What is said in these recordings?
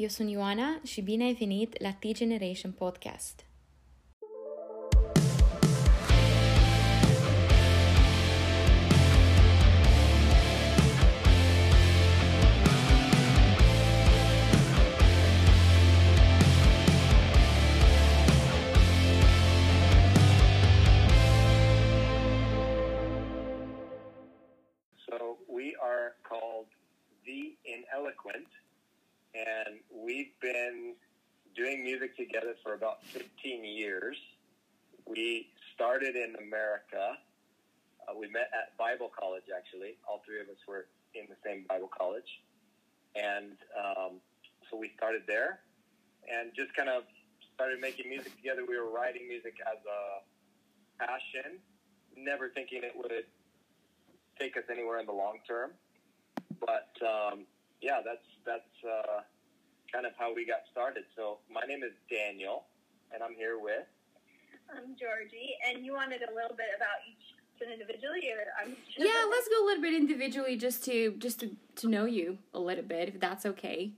Io sono Ioana și bine ai venit la T-Generation Podcast. So we are called The Ineloquent, and we've been doing music together for about 15 years. We started in America. Uh, we met at Bible college, actually. All three of us were in the same Bible college. And um, so we started there and just kind of started making music together. We were writing music as a passion, never thinking it would take us anywhere in the long term. But um, yeah, that's that's uh, kind of how we got started. So my name is Daniel, and I'm here with. I'm Giorgi, and you wanted a little bit about each person individually, or I'm Yeah, let's go a little bit individually just to just to, to know you a little bit, if that's okay.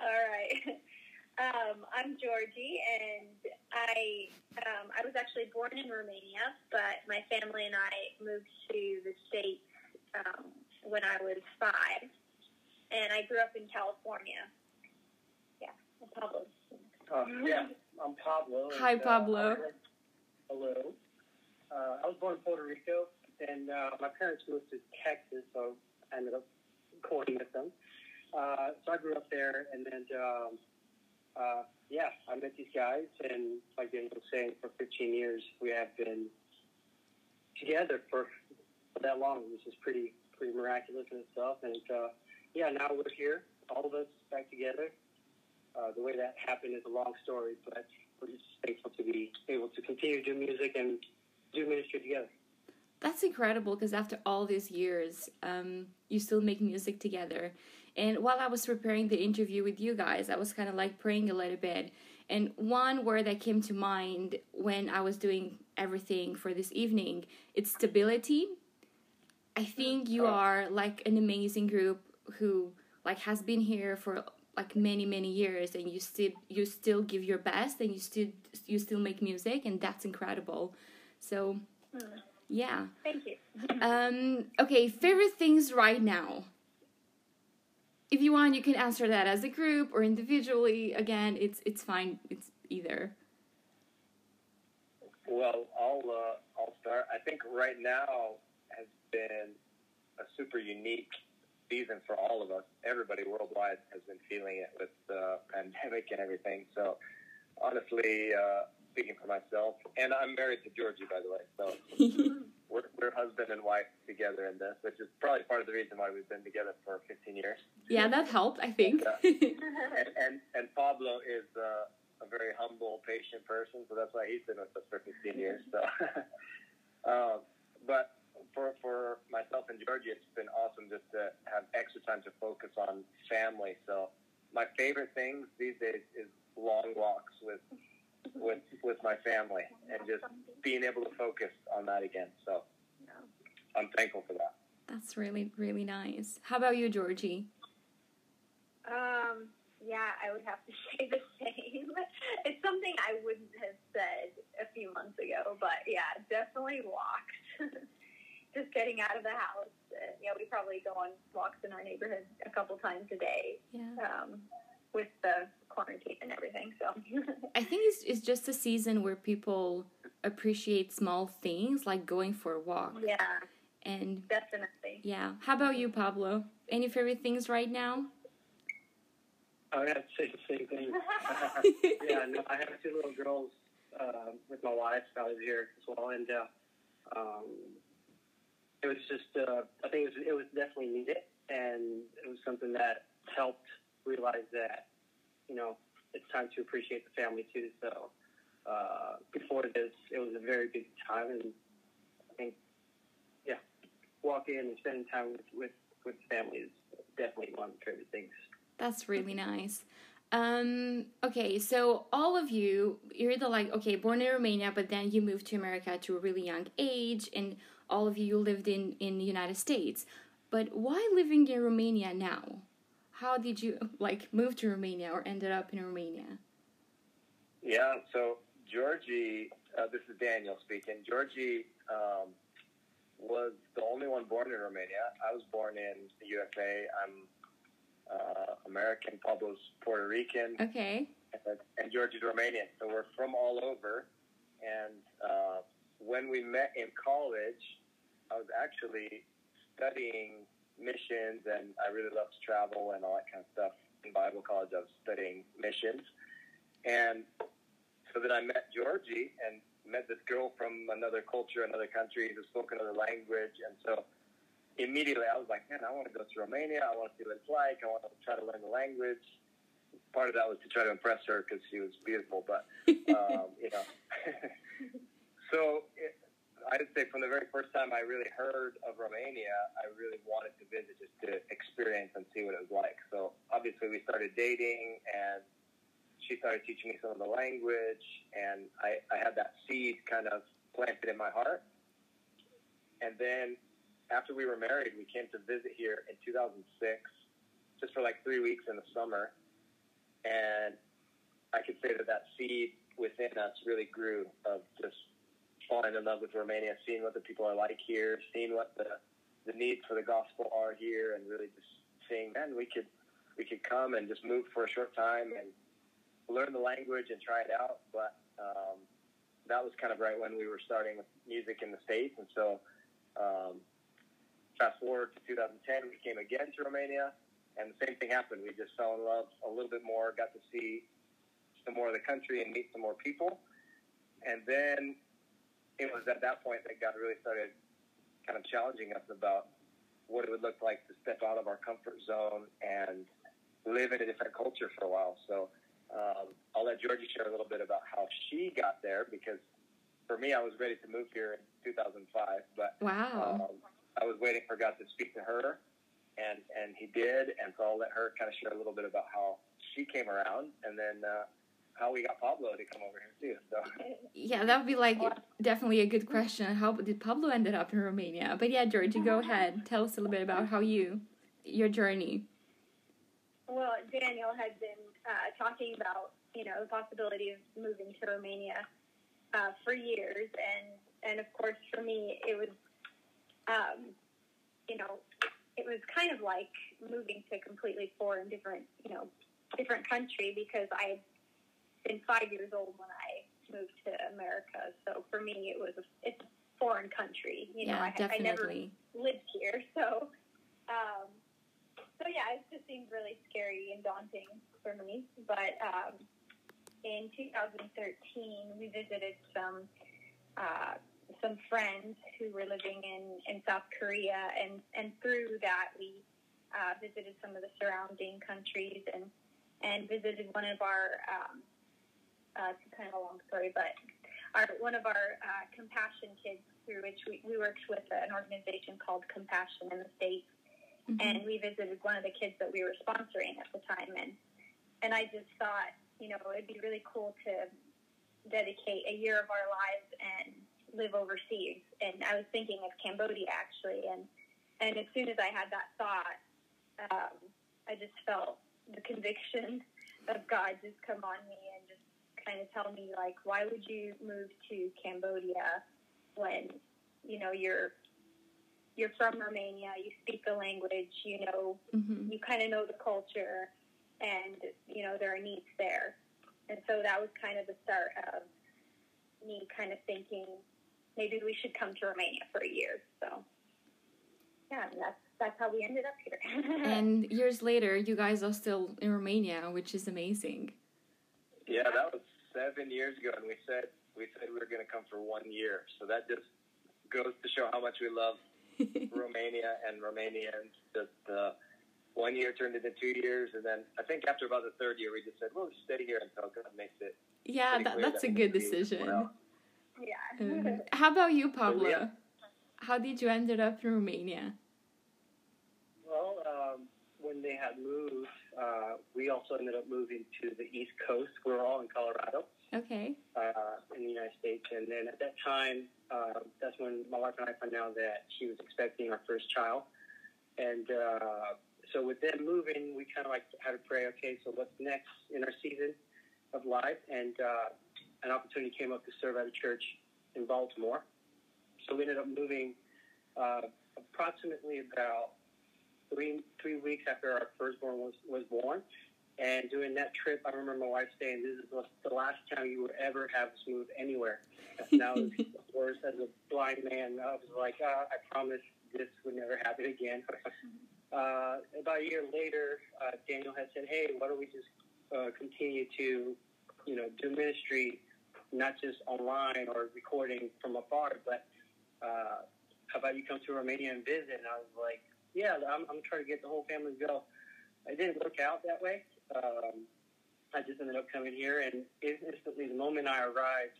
All right. Um, I'm Giorgi, and I um, I was actually born in Romania, but my family and I moved to the states um, when I was five, and I grew up in California. Yeah, and Pablo. Uh, yeah, I'm Pablo. Hi, and, uh, Pablo. I'm- hello. Uh, I was born in Puerto Rico, and uh, my parents moved to Texas, so I ended up going with them. Uh, so I grew up there, and then, um, uh, yeah, I met these guys, and like Daniel was saying, for 15 years, we have been together for, for that long, which is pretty pretty miraculous in itself. And uh, yeah, now we're here, all of us back together. Uh, the way that happened is a long story, but we're just thankful to be able to continue to do music and do ministry together. That's incredible because after all these years, um, you still make music together. And while I was preparing the interview with you guys, I was kind of like praying a little bit. And one word that came to mind when I was doing everything for this evening, it's stability. I think you are like an amazing group who like has been here for like many many years and you still you still give your best and you still you still make music and that's incredible. So yeah. Thank you. Um, okay, favorite things right now. If you want, you can answer that as a group or individually. Again, it's it's fine. It's either. Well, I'll uh, I'll start. I think right now has been a super unique season for all of us. Everybody worldwide has been feeling it with the pandemic and everything. So, honestly, uh, speaking for myself, and I'm married to Giorgi, by the way. So we're, we're husband and wife together in this, which is probably part of the reason why we've been together for 15 years. yeah, that helped. I think. And and, and Pablo is uh, a very humble, patient person, so that's why he's been with us for 15 years. So, um, but for for myself and Giorgi, it's been awesome just to have extra time to focus on family. So, my favorite things these days is long walks with with with my family and just being able to focus on that again. So, I'm thankful for that. That's really really nice. How about you, Giorgi? Um, yeah, I would have to say the same. It's something I wouldn't have said a few months ago, but yeah, definitely walks. Just getting out of the house. Uh, yeah, we probably go on walks in our neighborhood a couple times a day Yeah. um, with the quarantine and everything. So I think it's it's just a season where people appreciate small things like going for a walk. yeah, And definitely. yeah, how about you, Pablo? Any favorite things right now? I would have to say the same thing. yeah, no, I have two little girls uh, with my wife. I was here as well, and uh, um, it was just. Uh, I think it was, it was definitely needed, and it was something that helped realize that you know it's time to appreciate the family too. So uh, before this, it was a very big time, and I think yeah, walking and spending time with with with family is definitely one of my favorite things. That's really nice. Um, okay, so all of you, you're the like, okay, born in Romania, but then you moved to America to a really young age, and all of you, lived in in the United States. But why living in Romania now? how did you like move to Romania or ended up in Romania? Yeah, so Giorgi, uh, this is Daniel speaking. Giorgi um, was the only one born in Romania. I was born in the USA. I'm uh, American. Pablo's Puerto Rican. Okay. And, and Giorgi's Romanian. So we're from all over. And uh, when we met in college, I was actually studying missions, and I really loved to travel and all that kind of stuff. In Bible college, I was studying missions. And so then I met Giorgi and met this girl from another culture, another country, who spoke another language. And so immediately I was like, man, I want to go to Romania. I want to see what it's like. I want to try to learn the language. Part of that was to try to impress her because she was beautiful. But, um, you know. so it, I'd say from the very first time I really heard of Romania, I really wanted to visit just to experience and see what it was like. So obviously we started dating and she started teaching me some of the language and I, I had that seed kind of planted in my heart. And then after we were married, we came to visit here in 2006, just for like three weeks in the summer. And I could say that that seed within us really grew of just falling in love with Romania, seeing what the people are like here, seeing what the the needs for the gospel are here, and really just seeing, man, we could we could come and just move for a short time and learn the language and try it out. But um, that was kind of right when we were starting with music in the states, and so um, fast forward to 2010, we came again to Romania, and the same thing happened. We just fell in love a little bit more, got to see some more of the country and meet some more people, and then it was at that point that God really started kind of challenging us about what it would look like to step out of our comfort zone and live in a different culture for a while. So um, I'll let Giorgi share a little bit about how she got there because for me, I was ready to move here in 2005, but wow. um, I was waiting for God to speak to her, and and He did, and so I'll let her kind of share a little bit about how she came around, and then uh, how we got Pablo to come over here too. So Yeah, that would be like definitely a good question. How did Pablo ended up in Romania? But yeah, Giorgi, go ahead. Tell us a little bit about how you your journey. Well, Daniel had been uh, talking about you know the possibility of moving to Romania uh, for years, and and of course for me it was, um, you know, it was kind of like moving to a completely foreign, different you know, different country because I had been five years old when I moved to America. So for me, it was a, it's a foreign country. You know, yeah, I, I never lived here, so um, so yeah, it just seemed really scary and daunting for me. But um, in 2013, we visited some uh, some friends who were living in, in South Korea, and and through that we uh, visited some of the surrounding countries and and visited one of our um, uh, it's kind of a long story, but our one of our uh, compassion kids through which we, we worked with an organization called Compassion in the States. Mhm. and we visited one of the kids that we were sponsoring at the time. And and I just thought you know it'd be really cool to dedicate a year of our lives and live overseas. And I was thinking of Cambodia actually. And and as soon as I had that thought um, I just felt the conviction of God just come on me kind of tell me like why would you move to Cambodia when you know you're you're from Romania, you speak the language, you know, hmm you kind of know the culture, and you know there are needs there, and so that was kind of the start of me kind of thinking maybe we should come to Romania for a year. So yeah, and that's that's how we ended up here. And years later, you guys are still in Romania, which is amazing. yeah, that was seven years ago, and we said we said we were going to come for one year. So that just goes to show how much we love Romania and Romanians. That uh, one year turned into two years, and then I think after about the third year, we just said we'll just stay here until God makes it. yeah, that, clear that's a good decision. somewhere else. yeah. Um, how about you, Pablo? yeah. How did you ended up in Romania? Well, um, when they had moved, uh, we also ended up moving to the East Coast. We were all in Colorado, Okay. uh, in the United States. And then at that time, uh, that's when my wife and I found out that she was expecting our first child. And uh, so with them moving, we kind of like had to pray. Okay, so what's next in our season of life? And uh, an opportunity came up to serve at a church in Baltimore. So we ended up moving uh, approximately about three three weeks after our firstborn was was born. And during that trip, I remember my wife saying, "This is the last time you will ever have us move anywhere." Now, of course, as a blind man, I was like, uh, "I promise this would never happen again." uh, about a year later, uh, Daniel had said, "Hey, why don't we just uh, continue to, you know, do ministry, not just online or recording from afar, but uh, how about you come to Romania and visit?" And I was like, "Yeah, I'm, I'm trying to get the whole family to go." It didn't work out that way um, I just ended up coming here, and instantly, the moment I arrived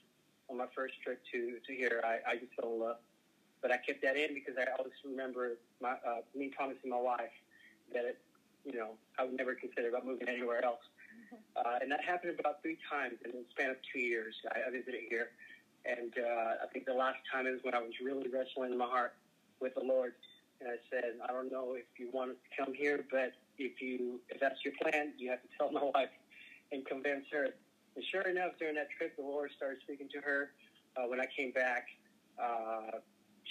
on my first trip to to here, I, I just fell in love. But I kept that in because I always remember my uh, me promising my wife that it, you know I would never consider about moving anywhere else. Uh, and that happened about three times in the span of two years. I, I visited here, and uh, I think the last time is when I was really wrestling in my heart with the Lord, and I said, I don't know if you want to come here, but if you if that's your plan, you have to tell my wife and convince her. And sure enough, during that trip, the Lord started speaking to her. Uh, when I came back, uh,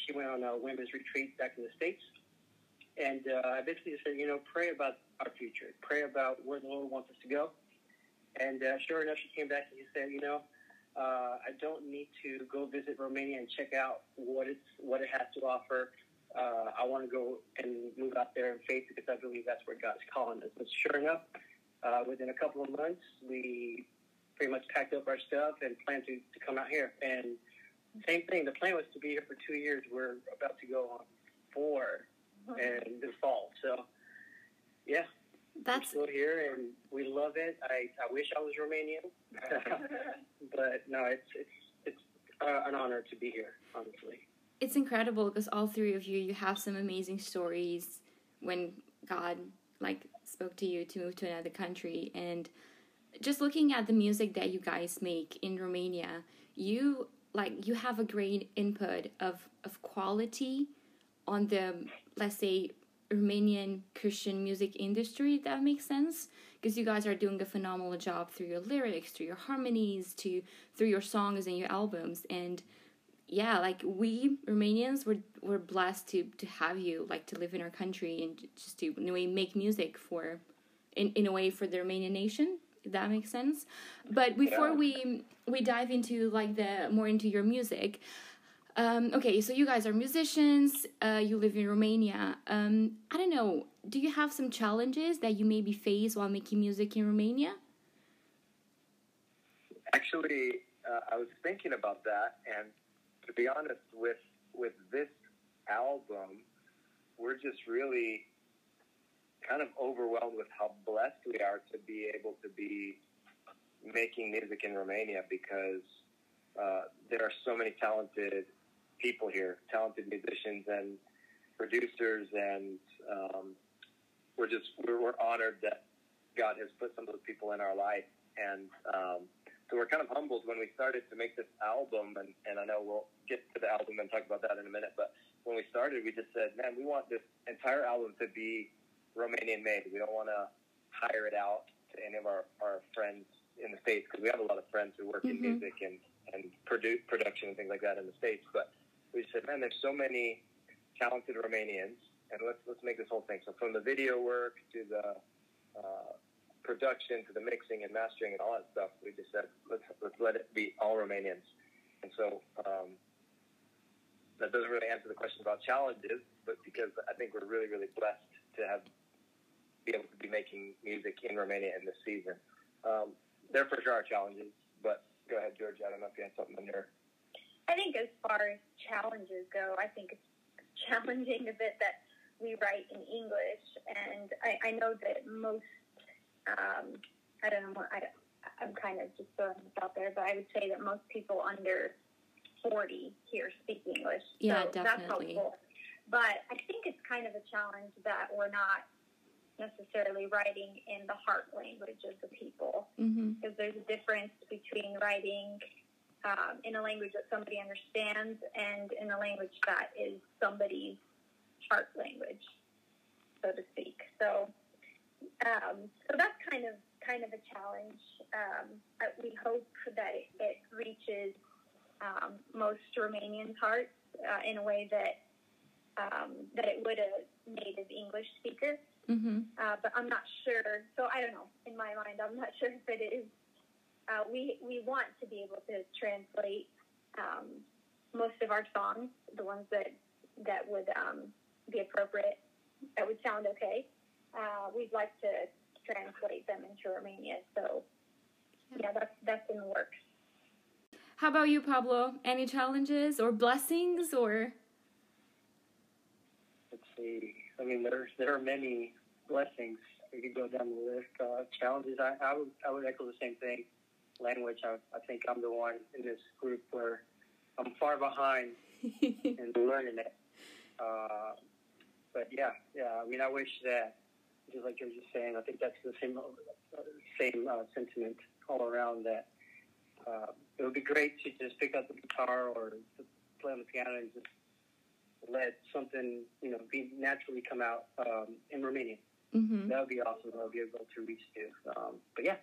she went on a women's retreat back in the states, and uh, I basically said, you know, pray about our future, pray about where the Lord wants us to go. And uh, sure enough, she came back and she said, you know, uh, I don't need to go visit Romania and check out what it's what it has to offer uh, I want to go and move out there in faith because I believe that's where God's calling us. But sure enough, uh, within a couple of months, we pretty much packed up our stuff and planned to, to come out here. And same thing, the plan was to be here for two years. We're about to go on 4 and this fall. So, yeah. That's we're still here and we love it. I, I wish I was Romanian, but no, it's it's it's uh, an honor to be here, honestly it's incredible because all three of you you have some amazing stories when God like spoke to you to move to another country. And just looking at the music that you guys make in Romania you like you have a great input of of quality on the let's say Romanian Christian music industry that makes sense. Because you guys are doing a phenomenal job through your lyrics through your harmonies to through your songs and your albums. And yeah, like we Romanians were were blessed to to have you like to live in our country and just to in a way make music for in, in a way for the Romanian nation. If that makes sense. But before yeah. we we dive into like the more into your music, um, okay, so you guys are musicians. Uh, you live in Romania. Um, I don't know. Do you have some challenges that you maybe face while making music in Romania? Actually, uh, I was thinking about that, and be honest, with with this album, we're just really kind of overwhelmed with how blessed we are to be able to be making music in Romania because uh, there are so many talented people here, talented musicians and producers, and um, we're just we're, we're honored that God has put some of those people in our life, and um, so we're kind of humbled when we started to make this album, and, and I know we'll get to the album and talk about that in a minute. But when we started, we just said, man, we want this entire album to be Romanian made. We don't want to hire it out to any of our, our friends in the States because we have a lot of friends who work mm-hmm. in music and, and produ- production and things like that in the States. But we said, man, there's so many talented Romanians, and let's, let's make this whole thing. So from the video work to the uh, production to the mixing and mastering and all that stuff, we just said let's let's let it be all Romanians. And so um, that doesn't really answer the question about challenges, but because I think we're really really blessed to have be able to be making music in Romania in this season. Um, there for sure are challenges, but go ahead, George. I don't know if you had something in. I think as far as challenges go, I think it's challenging a bit that we write in English, and I, I know that most um, I don't know. I, I'm kind of just throwing this out there, but I would say that most people under 40 here speak English. Yeah, so definitely. That's helpful. But I think it's kind of a challenge that we're not necessarily writing in the heart language of the people. Mm-hmm. Because there's a difference between writing um, in a language that somebody understands and in a language that is somebody's heart language. so to speak. So, um, so that's kind of kind of a challenge. Um, we hope that it, it reaches um, most Romanians' hearts uh, in a way that um, that it would a native English speaker. Mm-hmm. Uh, but I'm not sure. So I don't know. In my mind, I'm not sure if it is. Uh, we we want to be able to translate um, most of our songs, the ones that that would um, be appropriate, that would sound okay. Uh, we'd like to translate them into Romania. So yeah, that's that's in the works. How about you, Pablo? Any challenges or blessings or? Let's see. I mean, there's there are many blessings. We could go down the list. Uh, challenges. I, I would I would echo the same thing. Language. I, I think I'm the one in this group where I'm far behind in learning it. Uh, but yeah, yeah. I mean, I wish that, just like you're just saying, I think that's the same uh, same uh, sentiment all around. That uh, it would be great to just pick up the guitar or to play on the piano and just let something, you know, be naturally come out um, in Romanian. Mm-hmm. That would be awesome. That would be able to reach to. Um, but yeah,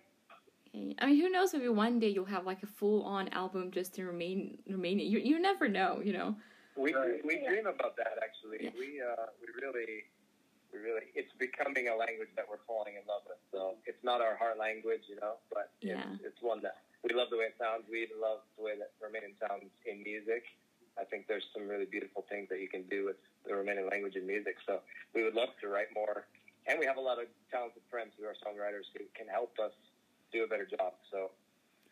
I mean, who knows? Maybe one day you'll have like a full-on album just in Remain Romania. You you never know, you know. We we dream about that actually. Yeah. We uh, we really we really it's becoming a language that we're falling in love with. So it's not our heart language, you know, but Yeah. it's, it's one that we love the way it sounds. We love the way that Romanian sounds in music. I think there's some really beautiful things that you can do with the Romanian language in music. So we would love to write more, and we have a lot of talented friends who are songwriters who can help us do a better job. So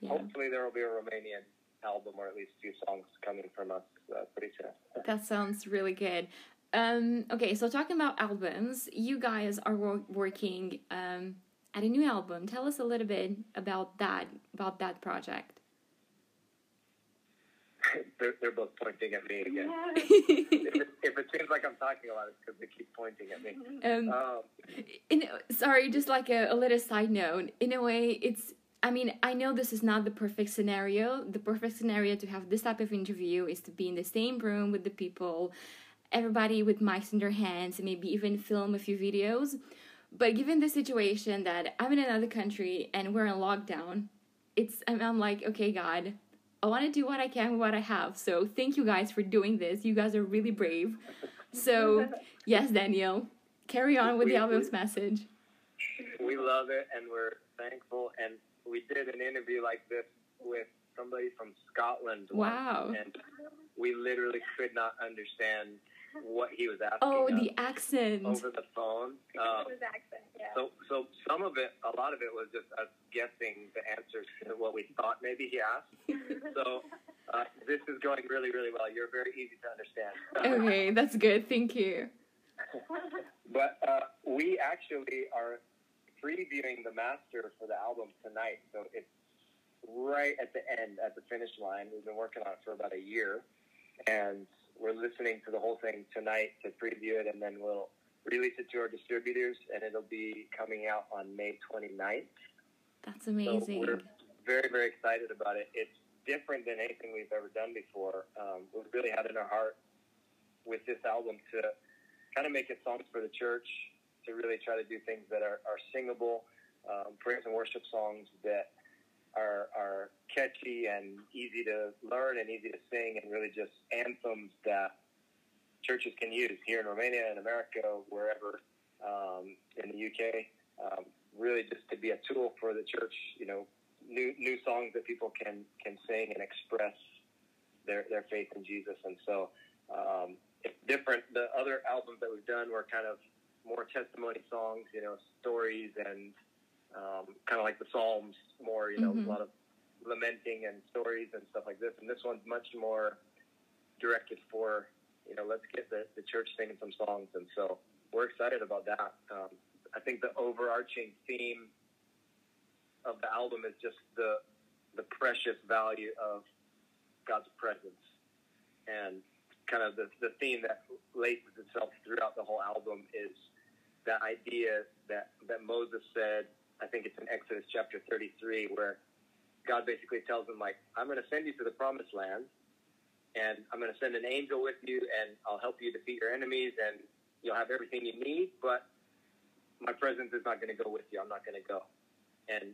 Yeah. hopefully there will be a Romanian album or at least a few songs coming from us uh, pretty soon. That sounds really good. Um, okay, so talking about albums, you guys are wor- working um, at a new album. Tell us a little bit about that, about that project. they're, they're both pointing at me again. if, it, if it seems like I'm talking a lot, it's because they keep pointing at me. um, Um, in, sorry, just like a, a little side note. In a way, it's. I mean, I know this is not the perfect scenario. The perfect scenario to have this type of interview is to be in the same room with the people, everybody with mics in their hands, and maybe even film a few videos. But given the situation that I'm in another country and we're in lockdown, it's I'm, I'm like, okay, God, I want to do what I can with what I have. So thank you guys for doing this. You guys are really brave. So yes, Daniel, carry on with the We- album's message. we love it and we're thankful. And we did an interview like this with somebody from Scotland. Wow. And we literally could not understand what he was asking Oh, the accent. over the phone. Um, His accent, yeah. So, so some of it, a lot of it was just us guessing the answers to what we thought maybe he asked. So, uh, this is going really, really well. You're very easy to understand. Okay, that's good. Thank you. But uh, we actually are previewing the master for the album tonight. So it's right at the end, at the finish line. We've been working on it for about a year. And we're listening to the whole thing tonight to preview it. And then we'll release it to our distributors. And it'll be coming out on May 29th. That's So amazing. we're very, very excited about it. It's different than anything we've ever done before. Um, we've really had in our heart with this album to kind of make it songs for the church, to really try to do things that are, are singable, um, praise and worship songs that are, are catchy and easy to learn and easy to sing, and really just anthems that churches can use here in Romania and America, wherever um, in the UK. Um, really, just to be a tool for the church, you know, new new songs that people can can sing and express their their faith in Jesus. And so um, it's different. The other albums that we've done were kind of more testimony songs, you know, stories and um, kind of like the Psalms, more you know, Mhm. a lot of lamenting and stories and stuff like this. And this one's much more directed for you know, let's get the, the church singing some songs. And so we're excited about that. Um, I think the overarching theme of the album is just the the precious value of God's presence and kind of the, the theme that laces itself throughout the whole album is that idea that, that Moses said, I think it's in Exodus chapter 33, where God basically tells him, like, I'm going to send you to the promised land, and I'm going to send an angel with you, and I'll help you defeat your enemies, and you'll have everything you need, but my presence is not going to go with you. I'm not going to go. And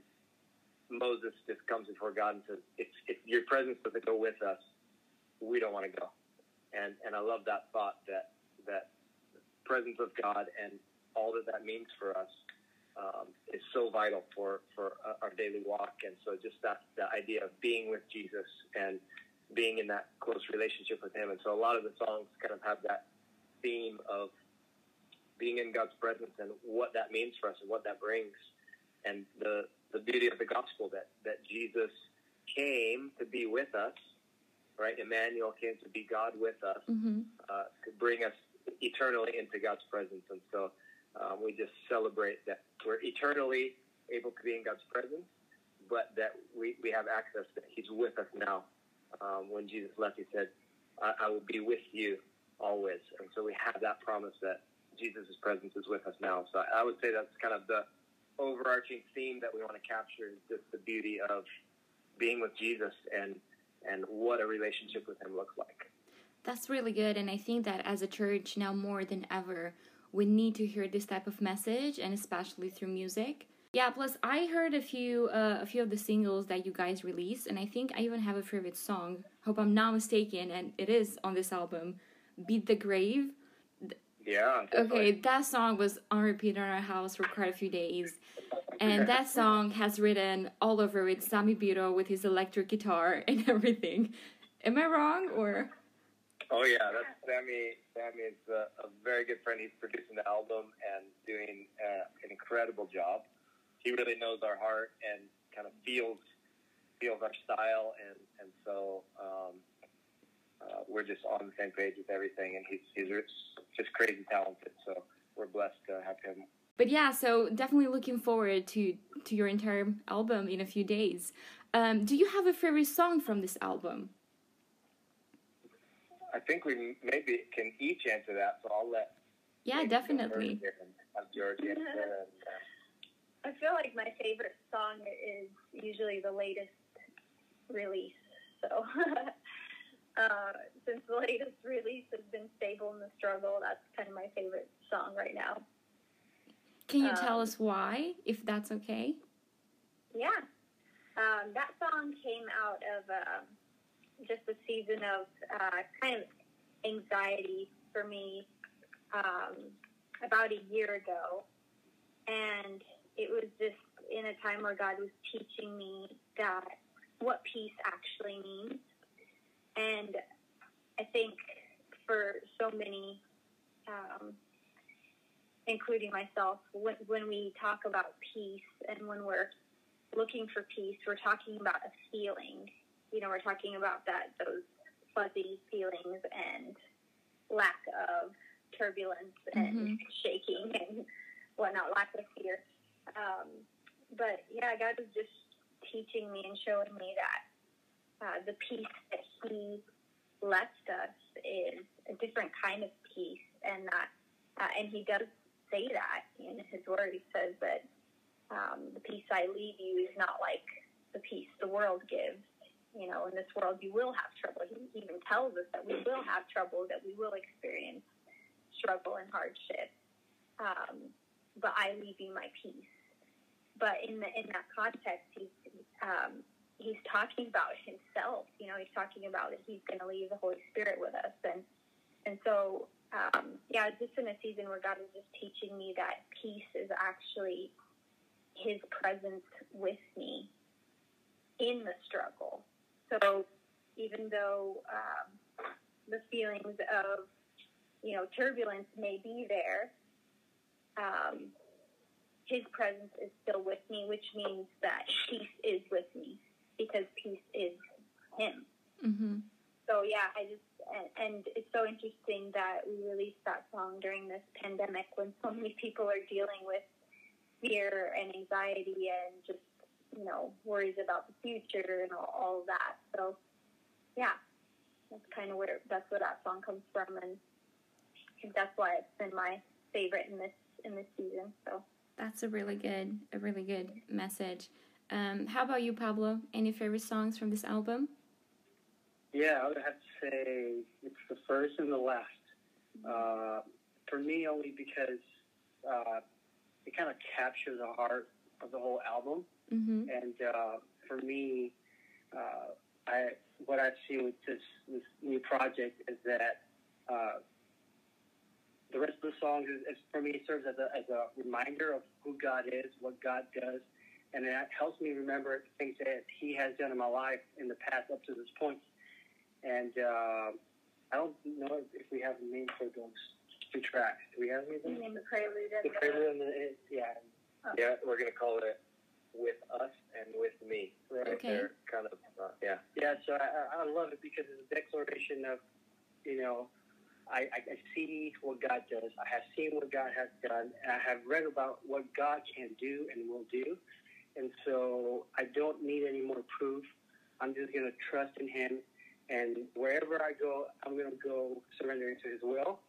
Moses just comes before God and says, if, if your presence doesn't go with us, we don't want to go. And, and I love that thought that, that presence of God and all that that means for us um, is so vital for, for uh, our daily walk. And so just that, the idea of being with Jesus and being in that close relationship with him. And so a lot of the songs kind of have that theme of being in God's presence and what that means for us and what that brings. And the, the beauty of the gospel that, that Jesus came to be with us, right? Emmanuel came to be God with us, Mm-hmm. uh, to bring us eternally into God's presence. And so um, we just celebrate that we're eternally able to be in God's presence, but that we, we have access, that He's with us now. Um, when Jesus left, He said, I, I will be with you always. And so we have that promise that Jesus' presence is with us now. So I, I would say that's kind of the overarching theme that we want to capture is just the beauty of being with Jesus and and what a relationship with him looks like. That's really good, and I think that as a church now more than ever, we need to hear this type of message, and especially through music. Yeah. Plus, I heard a few uh, a few of the singles that you guys released, and I think I even have a favorite song. Hope I'm not mistaken, and it is on this album, "Beat the Grave." Yeah. definitely. Okay, that song was on repeat in our house for quite a few days. And that song has written all over it Sammy Biro with his electric guitar and everything. Am I wrong or? Oh yeah, that's Sammy. Sammy is a, a very good friend. He's producing the album and doing uh, an incredible job. He really knows our heart and kind of feels feels our style, and and so um, uh, we're just on the same page with everything. And he's he's just crazy talented. So we're blessed to have him. But yeah, so definitely looking forward to to your entire album in a few days. Um, do you have a favorite song from this album? I think we maybe can each answer that. So I'll let. Yeah, Maybe definitely. George answer. And, uh, I feel like my favorite song is usually the latest release. So, uh, since the latest release has been Stable in the Struggle, that's kind of my favorite song right now. Can you tell Um, us why, if that's okay? Yeah. Um, that song came out of uh, just a season of uh, kind of anxiety for me um, about a year ago. And it was just in a time where God was teaching me that what peace actually means. And I think for so many, um, including myself, when, when we talk about peace and when we're looking for peace, we're talking about a feeling. You know, we're talking about that those fuzzy feelings and lack of turbulence and shaking and whatnot, lack of fear. Um, but yeah, God was just teaching me and showing me that uh, the peace that He left us is a different kind of peace, and that, uh, and He does say that in His Word. He says that um, the peace I leave you is not like the peace the world gives. You know, in this world you will have trouble. He even tells us that we will have trouble, that we will experience struggle and hardship. Um, but I leave you my peace. But in the, in that context, he's um, he's talking about himself. You know, he's talking about that he's going to leave the Holy Spirit with us, and and so um, yeah, just in a season where God is just teaching me that peace is actually His presence with me in the struggle. So even though um, the feelings of you know turbulence may be there, um, His presence is still with me, which means that peace is with me because peace is Him. Mm-hmm. So yeah, I just and, and it's so interesting that we released that song during this pandemic when so many people are dealing with fear and anxiety and just you know worries about the future and all, all of that. So yeah, that's kind of where that's where that song comes from, and I think that's why it's been my favorite in this in this season. So That's a really good, a really good message. Um, how about you, Pablo? Any favorite songs from this album? Yeah, I would have to say it's the first and the last. Uh, for me, only because uh, it kind of captures the heart of the whole album. Mm-hmm. And uh, for me, uh, I what I've seen with this this new project is that uh, the rest of the songs is, is for me serves as a as a reminder of who God is, what God does, and it helps me remember things that He has done in my life in the past up to this point. And uh, I don't know if we have a name for those two tracks. Do we have anything? Name the prelude. The prelude and the yeah. Yeah, we're gonna call it with us and with me. Right. Okay. They're kind of uh, yeah. Yeah, so I, I I love it because it's a declaration of, you know, I, I, I see what God does. I have seen what God has done, and I have read about what God can do and will do. And so I don't need any more proof. I'm just going to trust in Him. And wherever I go, I'm going to go surrendering to His will,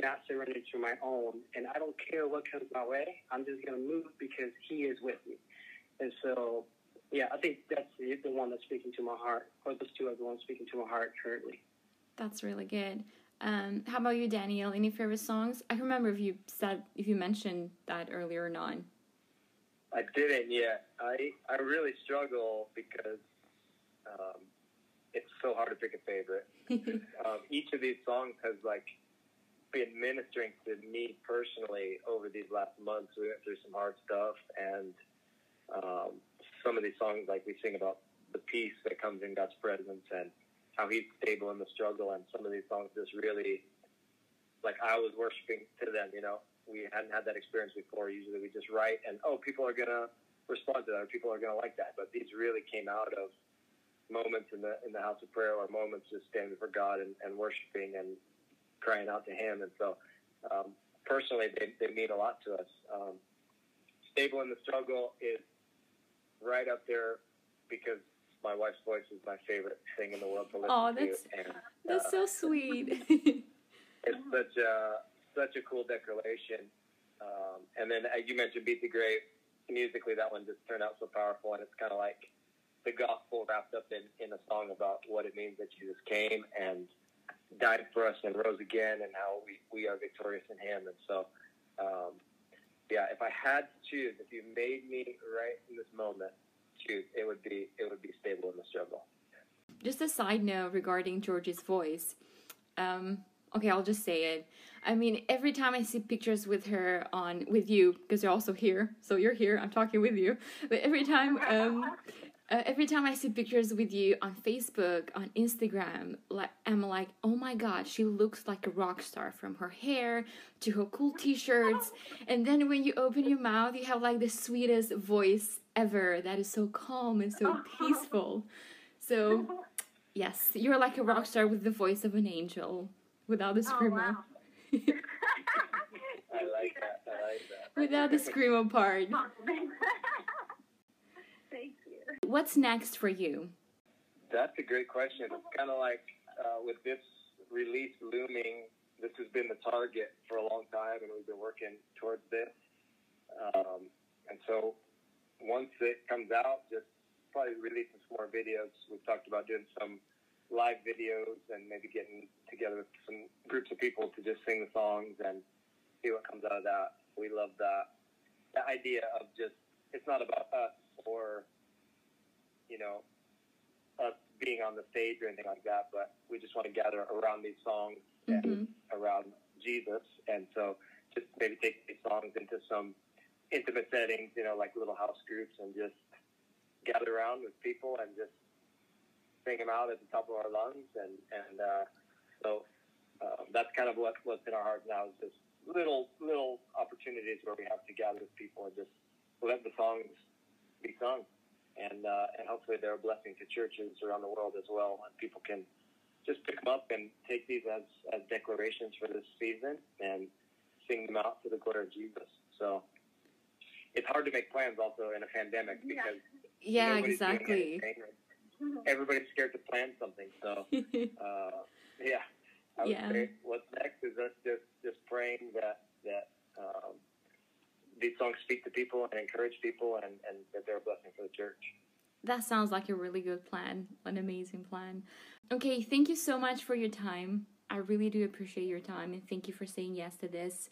not surrendering to my own. And I don't care what comes my way. I'm just going to move because He is with me. And so yeah, I think that's the, the one that's speaking to my heart, or those two are the ones speaking to my heart currently. That's really good. Um, how about you, Daniel? Any favorite songs? I can remember if you said if you mentioned that earlier or not. I didn't yet. I I really struggle because um, it's so hard to pick a favorite. um, each of these songs has like been ministering to me personally over these last months. We went through some hard stuff, and some of these songs, like we sing about the peace that comes in God's presence and how He's stable in the struggle. And some of these songs just really, like I was worshiping to them. You know, we hadn't had that experience before. Usually, we just write, and oh, people are gonna respond to that, or people are gonna like that. But these really came out of moments in the in the house of prayer, or moments just standing for God and, and worshiping and crying out to Him. And so, um, personally, they, they mean a lot to us. Um, Stable in the struggle is right up there because my wife's voice is my favorite thing in the world to listen to. that's- And, That's uh, so sweet. it's such a such a cool declaration. Um, and then uh, you mentioned "Beat the Grave." Musically, that one just turned out so powerful, and it's kind of like the gospel wrapped up in, in a song about what it means that Jesus came and died for us and rose again, and how we, we are victorious in Him. And so, yeah, if I had to choose, if you made me right in this moment choose, it would be it would be stable in the struggle. just a side note regarding Giorgi's voice. Um, okay, I'll just say it. I mean, every time I see pictures with her on with you, because you're also here, so you're here. I'm talking with you. But every time, um, uh, every time I see pictures with you on Facebook, on Instagram, like I'm like, oh my god, she looks like a rock star from her hair to her cool T-shirts, and then when you open your mouth, you have like the sweetest voice ever. That is so calm and so peaceful. So. Yes, you're like a rock star with the voice of an angel, without the Oh, wow. I like that. I like that. without the screamo part. What's next for you? That's a great question. It's kind of like uh, with this release looming, this has been the target for a long time, and we've been working towards this. Um, and so once it comes out, just probably releasing some more videos. We've talked about doing some live videos and maybe getting together with some groups of people to just sing the songs and see what comes out of that. We love that. The idea of just, it's not about us or, you know, us being on the stage or anything like that, but we just want to gather around these songs Mhm. and around Jesus. And so just maybe take these songs into some intimate settings, you know, like little house groups and just gather around with people and just sing them out at the top of our lungs. And, and uh, so um, that's kind of what, what's in our heart now is just little, little opportunities where we have to gather with people and just let the songs be sung and uh, and hopefully they're a blessing to churches around the world as well. And people can just pick them up and take these as, as declarations for this season and sing them out to the glory of Jesus. So it's hard to make plans also in a pandemic because Yeah, exactly. Everybody's scared to plan something. So uh, yeah, I would Yeah. say what's next is us just just praying that that um, these songs speak to people and encourage people and, and that they're a blessing for the church. that sounds like a really good plan, an amazing plan. Okay, thank you so much for your time. I really do appreciate your time and thank you for saying yes to this.